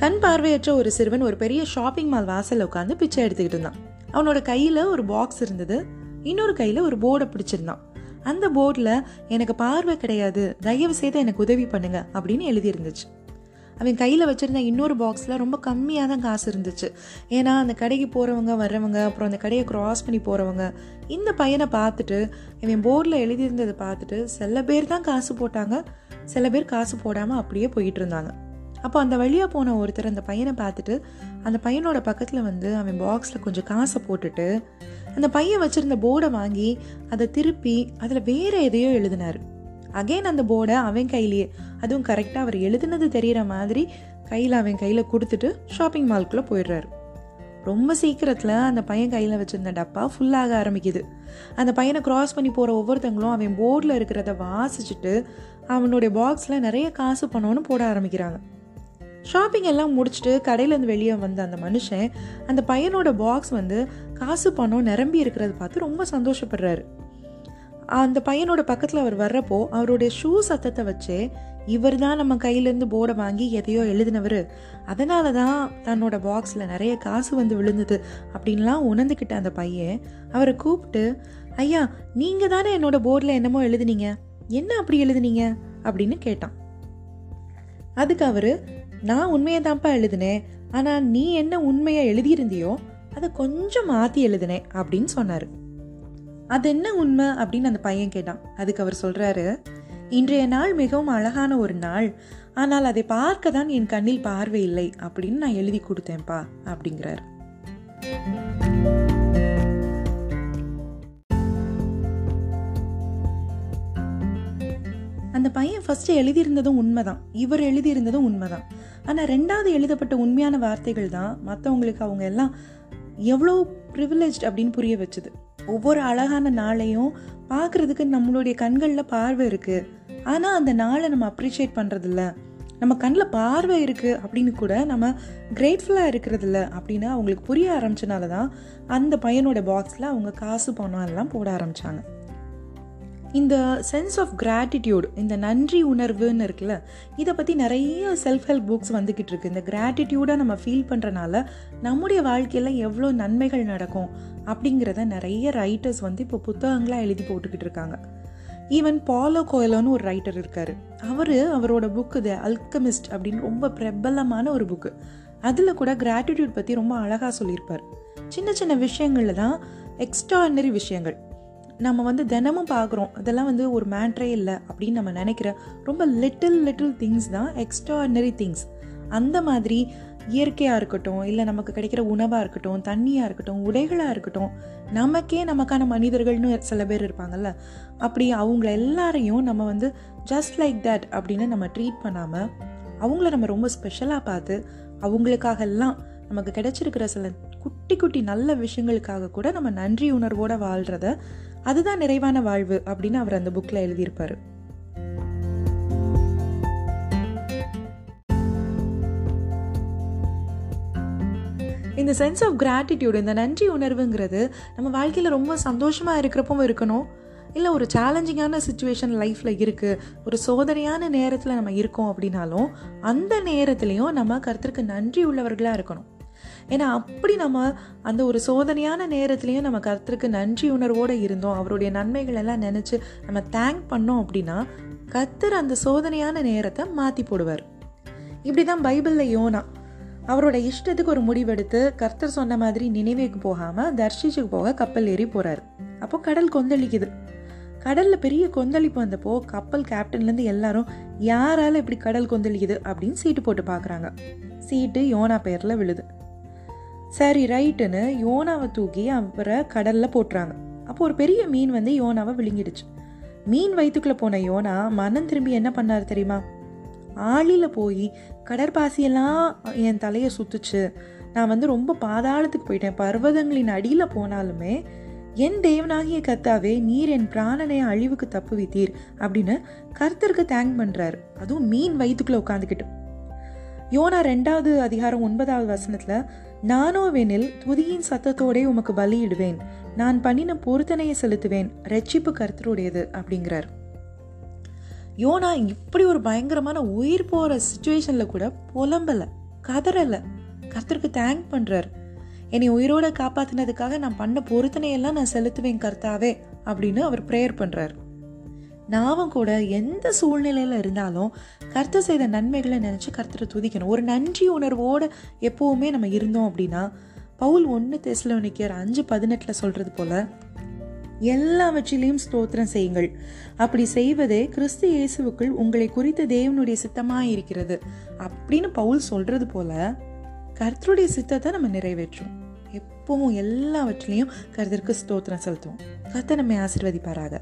கண் பார்வையற்ற ஒரு சிறுவன் ஒரு பெரிய ஷாப்பிங் மால் வாசலில் உட்காந்து பிச்சை எடுத்துக்கிட்டு இருந்தான். அவனோட கையில் ஒரு பாக்ஸ் இருந்தது. இன்னொரு கையில் ஒரு போர்டை பிடிச்சிருந்தான். அந்த போர்டில் எனக்கு பார்வை கிடையாது. தயவு செய்து எனக்கு உதவி பண்ணுங்க அப்படின்னு எழுதியிருந்துச்சு. அவன் கையில் வச்சுருந்த இன்னொரு பாக்ஸில் ரொம்ப கம்மியாக தான் காசு இருந்துச்சு. ஏன்னா அந்த கடைக்கு போகிறவங்க வர்றவங்க அப்புறம் அந்த கடையை க்ராஸ் பண்ணி போகிறவங்க இந்த பையனை பார்த்துட்டு இவன் போர்டில் எழுதியிருந்ததை பார்த்துட்டு சில பேர் தான் காசு போட்டாங்க. சில பேர் காசு போடாமல் அப்படியே போயிட்டு இருந்தாங்க. அப்போ அந்த வழியாக போன ஒருத்தர் அந்த பையனை பார்த்துட்டு அந்த பையனோட பக்கத்தில் வந்து அவன் பாக்ஸில் கொஞ்சம் காசை போட்டுட்டு அந்த பையன் வச்சுருந்த போர்டை வாங்கி அதை திருப்பி அதில் வேறு எதையோ எழுதினார். அகைன் அந்த போர்டை அவன் கையிலேயே அதுவும் கரெக்டாக அவர் எழுதுனது தெரிகிற மாதிரி கையில் அவன் கையில் கொடுத்துட்டு ஷாப்பிங் மால்குள்ளே போயிடுறாரு. ரொம்ப சீக்கிரத்தில் அந்த பையன் கையில் வச்சுருந்த டப்பா ஃபுல்லாக ஆரம்பிக்குது. அந்த பையனை க்ராஸ் பண்ணி போகிற ஒவ்வொருத்தங்களும் அவன் போர்டில் இருக்கிறத வாசிச்சுட்டு அவனுடைய பாக்ஸில் நிறைய காசு பணம்னு போட ஆரம்பிக்கிறாங்க. ஷாப்பிங் எல்லாம் முடிச்சுட்டு கடையிலேருந்து வெளியே வந்த அந்த மனுஷன் அந்த பையனோட பாக்ஸ் வந்து காசு பணம் நிரம்பி இருக்கிறத பார்த்து ரொம்ப சந்தோஷப்படுறாரு. அந்த பையனோட பக்கத்தில் அவர் வர்றப்போ அவருடைய ஷூ சத்தத்தை வச்சு இவர் தான் நம்ம கையிலேருந்து போர்டை வாங்கி எதையோ எழுதினவர். அதனால தான் தன்னோட பாக்ஸில் நிறைய காசு வந்து விழுந்தது அப்படின்லாம் உணர்ந்துக்கிட்ட அந்த பையன் அவரை கூப்பிட்டு ஐயா நீங்கள் தானே என்னோட போர்டில் என்னமோ எழுதுனீங்க? என்ன அப்படி எழுதுனீங்க? அப்படின்னு கேட்டான். அதுக்கு அவர் நான் உண்மையை தான்ப்பா எழுதினேன். ஆனால் நீ என்ன உண்மையை எழுதியிருந்தியோ அதை கொஞ்சம் மாற்றி எழுதினேன் அப்படின்னு சொன்னார். அது என்ன உண்மை அப்படின்னு அந்த பையன் கேட்டான். அதுக்கு அவர் சொல்கிறாரு இன்றைய நாள் மிகவும் அழகான ஒரு நாள். ஆனால் அதை பார்க்க தான் என் கண்ணில் பார்வை இல்லை அப்படின்னு நான் எழுதி கொடுத்தேன்ப்பா அப்படிங்கிறார். அந்த பையன் ஃபஸ்ட்டு எழுதியிருந்ததும் உண்மைதான். இவர் எழுதியிருந்ததும் உண்மைதான். ஆனால் ரெண்டாவது எழுதப்பட்ட உண்மையான வார்த்தைகள் தான் மற்றவங்களுக்கு அவங்க எல்லாம் எவ்வளோ ப்ரிவிலேஜ் அப்படின்னு புரிய வச்சுது. ஒவ்வொரு அழகான நாளையும் பார்க்குறதுக்கு நம்மளுடைய கண்களில் பார்வை இருக்குது ஆனால் அந்த நாளை நம்ம அப்ரிஷியேட் பண்ணுறதில்ல நம்ம கண்ணில் பார்வை இருக்குது அப்படின்னு கூட நம்ம கிரேட்ஃபுல்லாக இருக்கிறதில்ல அப்படின்னு அவங்களுக்கு புரிய ஆரம்பிச்சனால தான் அந்த பையனோட பாக்ஸில் அவங்க காசு பணம் எல்லாம் போட ஆரம்பித்தாங்க இந்த சென்ஸ் ஆஃப் கிராட்டிடியூட் இந்த நன்றி உணர்வுன்னு இருக்குல்ல இதை பற்றி நிறைய செல்ஃப் ஹெல்ப் புக்ஸ் வந்துக்கிட்டு இருக்கு. இந்த கிராட்டிடியூடாக நம்ம ஃபீல் பண்ணுறனால நம்முடைய வாழ்க்கையில் எவ்வளோ நன்மைகள் நடக்கும் அப்படிங்கிறத நிறைய ரைட்டர்ஸ் வந்து இப்போ புத்தகங்களாக எழுதி போட்டுக்கிட்டு இருக்காங்க. ஈவன் பாலோ கோயலோன்னு ஒரு ரைட்டர் இருக்கார். அவர் அவரோட புக்கு த அல்கமிஸ்ட் அப்படின்னு ரொம்ப பிரபலமான ஒரு புக்கு அதில் கூட கிராட்டிடியூட் பற்றி ரொம்ப அழகாக சொல்லியிருப்பார். சின்ன சின்ன விஷயங்களில் தான் எக்ஸ்ட்ரானரி விஷயங்கள். நம்ம வந்து தினமும் பார்க்குறோம். அதெல்லாம் வந்து ஒரு மேட்ரே இல்லை அப்படின்னு நம்ம நினைக்கிற ரொம்ப லிட்டில் லிட்டில் திங்ஸ் தான் எக்ஸ்ட்ரானரி திங்ஸ் அந்த மாதிரி இயற்கையாக இருக்கட்டும் இல்லை நமக்கு கிடைக்கிற உணவாக இருக்கட்டும் தண்ணியாக இருக்கட்டும் உடைகளாக இருக்கட்டும் நமக்கே நமக்கான மனிதர்கள்னு சில பேர் இருப்பாங்கல்ல. அப்படி அவங்கள எல்லாரையும் நம்ம வந்து ஜஸ்ட் லைக் தட் அப்படின்னு நம்ம ட்ரீட் பண்ணாமல் அவங்கள நம்ம ரொம்ப ஸ்பெஷலாக பார்த்து அவங்களுக்காக எல்லாம் நமக்கு கிடைச்சிருக்கிற சில குட்டி குட்டி நல்ல விஷயங்களுக்காக கூட நம்ம நன்றி உணர்வோடு வாழ்கிறத அதுதான் நிறைவான வாழ்வு அப்படின்னு அவர் அந்த புக்கில் எழுதியிருப்பார். இந்த சென்ஸ் ஆஃப் கிராட்டிடியூட் இந்த நன்றி உணர்வுங்கிறது நம்ம வாழ்க்கையில் ரொம்ப சந்தோஷமாக இருக்கிறப்பவும் இருக்கணும். இல்லை ஒரு சேலஞ்சிங்கான சுச்சுவேஷன் லைஃப்பில் இருக்குது ஒரு சோதனையான நேரத்தில் நம்ம இருக்கோம் அப்படின்னாலும் அந்த நேரத்துலையும் நம்ம கருத்திற்கு நன்றி உள்ளவர்களாக இருக்கணும். ஏன்னா அப்படி நம்ம அந்த ஒரு சோதனையான நேரத்துலையும் நம்ம கர்த்தருக்கு நன்றி உணர்வோடு இருந்தோம். அவருடைய நன்மைகள் எல்லாம் நினச்சி நம்ம தேங்க் பண்ணோம் அப்படின்னா கர்த்தர் அந்த சோதனையான நேரத்தை மாற்றி போடுவார். இப்படி தான் பைபிளில் யோனா அவரோட இஷ்டத்துக்கு ஒரு முடிவெடுத்து கர்த்தர் சொன்ன மாதிரி நினைவுக்கு போகாமல் தர்ஷிச்சுக்கு போக கப்பல் ஏறி போகிறாரு அப்போ கடல் கொந்தளிக்குது. கடலில் பெரிய கொந்தளிப்பு வந்தப்போ கப்பல் கேப்டன்லேருந்து எல்லாரும் யாரால இப்படி கடல் கொந்தளிக்குது? அப்படின்னு சீட்டு போட்டு பார்க்குறாங்க. சீட்டு யோனா பேரில் விழுது. சரி ரைட்டுன்னு யோனாவை தூக்கி அவரை கடலில் போட்டுறாங்க. அப்போ ஒரு பெரிய மீன் வந்து யோனாவை விழுங்கிடுச்சு. மீன் வயிற்றுக்குள்ளே போன யோனா மனம் திரும்பி என்ன பண்ணார் தெரியுமா? ஆளியில் போய் கடற்பாசியெல்லாம் என் தலையை சுத்துச்சு. நான் வந்து ரொம்ப பாதாளத்துக்கு போயிட்டேன். பர்வதங்களின் அடியில் போனாலுமே என் தேவனாகிய கர்த்தாவே நீர் என் பிராணனை அழிவுக்கு தப்பு வைத்தீர் அப்படின்னு கர்த்தருக்கு தேங்க் பண்ணுறாரு அதுவும் மீன் வயிற்றுக்குள்ளே உட்காந்துக்கிட்டு யோனா ரெண்டாவது அதிகாரம் ஒன்பதாவது வசனத்தில் நானோவெனில் துதியின் சத்தத்தோடே உமக்கு பலியிடுவேன். நான் பண்ணின பொருத்தனையை செலுத்துவேன். ரட்சிப்பு கருத்தருடையது அப்படிங்கிறார். யோனா இப்படி ஒரு பயங்கரமான உயிர் போகிற சுச்சுவேஷனில் கூட புலம்பலை கதறலை. கர்த்தருக்கு தேங்க் பண்ணுறார் என்னை உயிரோட காப்பாற்றினதுக்காக நான் பண்ண பொருத்தனையெல்லாம் நான் செலுத்துவேன் கர்த்தாவே அப்படின்னு அவர் ப்ரேயர் பண்ணுறார் நாமும் கூட எந்த சூழ்நிலையில் இருந்தாலும் கர்த்தர் செய்த நன்மைகளை நினச்சி கர்த்தரை துதிக்கணும். ஒரு நன்றி உணர்வோடு எப்போவுமே நம்ம இருந்தோம் அப்படின்னா பவுல் ஒன்று தெஸ்லோனிக்கர் அஞ்சு பதினெட்டில் சொல்கிறது போல் எல்லாவற்றிலையும் ஸ்தோத்திரம் செய்யுங்கள். அப்படி செய்வதே கிறிஸ்து இயேசுவுக்குள் உங்களை குறித்த தேவனுடைய சித்தமாக இருக்கிறது. அப்படின்னு பவுல் சொல்கிறது போல் கர்த்தருடைய சித்தத்தை நம்ம நிறைவேற்றும் எப்பவும் எல்லாவற்றிலையும் கர்த்தருக்கு ஸ்தோத்திரம் செலுத்துவோம். கர்த்தர் நம்மை ஆசிர்வதிப்பாராக.